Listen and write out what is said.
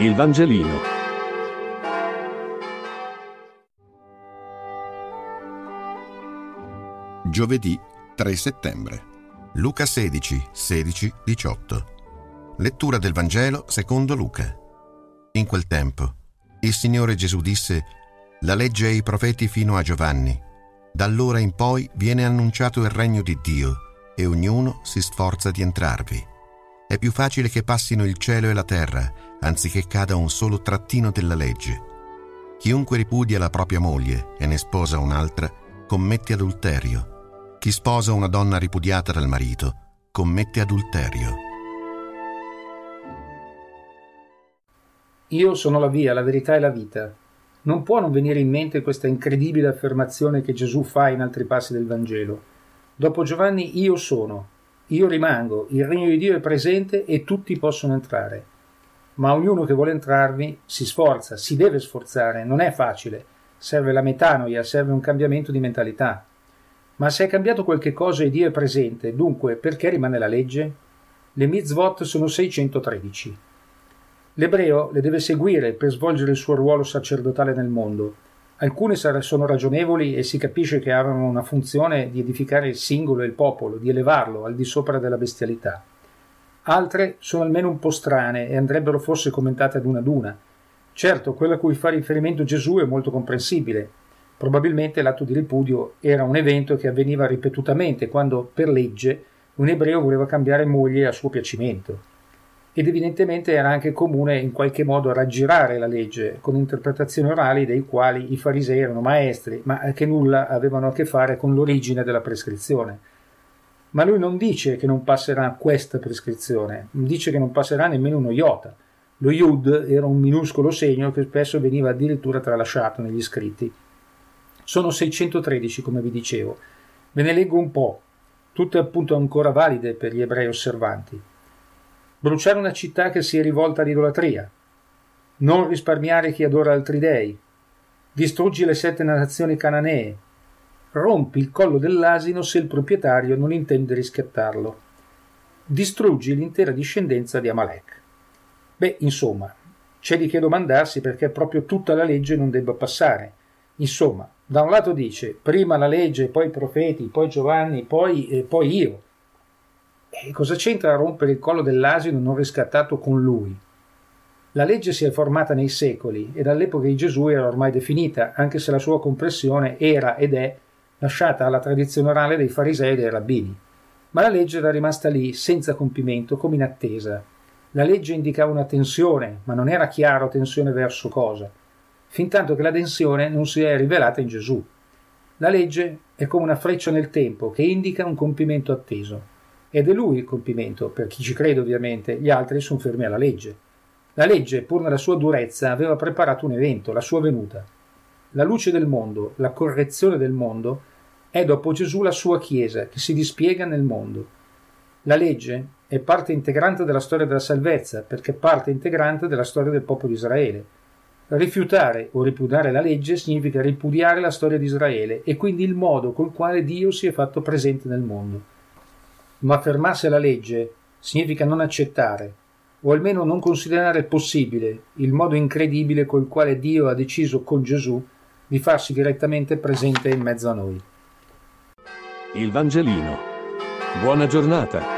Il Vangelino. Giovedì 3 settembre. Luca 16, 16, 18. Lettura del Vangelo secondo Luca. In quel tempo, il Signore Gesù disse, La legge e i profeti fino a Giovanni. Da allora in poi viene annunciato il regno di Dio e ognuno si sforza di entrarvi. È più facile che passino il cielo e la terra anziché cada un solo trattino della legge. Chiunque ripudia la propria moglie e ne sposa un'altra commette adulterio. Chi sposa una donna ripudiata dal marito commette adulterio. Io sono la via, la verità e la vita. Non può non venire in mente questa incredibile affermazione che Gesù fa in altri passi del Vangelo. Dopo Giovanni io sono, io rimango, il regno di Dio è presente e tutti possono entrare ma ognuno che vuole entrarvi si sforza, si deve sforzare, non è facile, serve la metanoia, serve un cambiamento di mentalità. Ma se è cambiato qualche cosa e Dio è presente, dunque perché rimane la legge? Le mitzvot sono 613. L'ebreo le deve seguire per svolgere il suo ruolo sacerdotale nel mondo. Alcune sono ragionevoli e si capisce che avevano una funzione di edificare il singolo e il popolo, di elevarlo al di sopra della bestialità. Altre sono almeno un po' strane e andrebbero forse commentate ad una ad una. Certo, quella a cui fa riferimento Gesù è molto comprensibile. Probabilmente l'atto di ripudio era un evento che avveniva ripetutamente quando, per legge, un ebreo voleva cambiare moglie a suo piacimento. Ed evidentemente era anche comune in qualche modo raggirare la legge con interpretazioni orali dei quali i farisei erano maestri, ma che nulla avevano a che fare con l'origine della prescrizione ma lui non dice che non passerà questa prescrizione, dice che non passerà nemmeno uno iota. Lo Yud era un minuscolo segno che spesso veniva addirittura tralasciato negli scritti. Sono 613, come vi dicevo. Ve ne leggo un po', tutte appunto ancora valide per gli ebrei osservanti. Bruciare una città che si è rivolta all'idolatria. Non risparmiare chi adora altri dei. Distruggi le sette nazioni cananee rompi il collo dell'asino se il proprietario non intende riscattarlo. Distruggi l'intera discendenza di Amalek. Beh, insomma, c'è di che domandarsi perché proprio tutta la legge non debba passare. Insomma, da un lato dice prima la legge, poi i profeti, poi Giovanni, poi, eh, poi io. E cosa c'entra rompere il collo dell'asino non riscattato con lui? La legge si è formata nei secoli e dall'epoca di Gesù era ormai definita, anche se la sua compressione era ed è lasciata alla tradizione orale dei farisei e dei rabbini. Ma la legge era rimasta lì, senza compimento, come in attesa. La legge indicava una tensione, ma non era chiaro tensione verso cosa, fintanto che la tensione non si è rivelata in Gesù. La legge è come una freccia nel tempo che indica un compimento atteso. Ed è lui il compimento, per chi ci crede ovviamente, gli altri sono fermi alla legge. La legge, pur nella sua durezza, aveva preparato un evento, la sua venuta. La luce del mondo, la correzione del mondo, è dopo Gesù la sua Chiesa che si dispiega nel mondo. La legge è parte integrante della storia della salvezza perché parte integrante della storia del popolo di Israele. Rifiutare o ripudiare la legge significa ripudiare la storia di Israele e quindi il modo col quale Dio si è fatto presente nel mondo. Ma fermarsi alla legge significa non accettare, o almeno non considerare possibile, il modo incredibile col quale Dio ha deciso con Gesù di farsi direttamente presente in mezzo a noi. Il Vangelino. Buona giornata.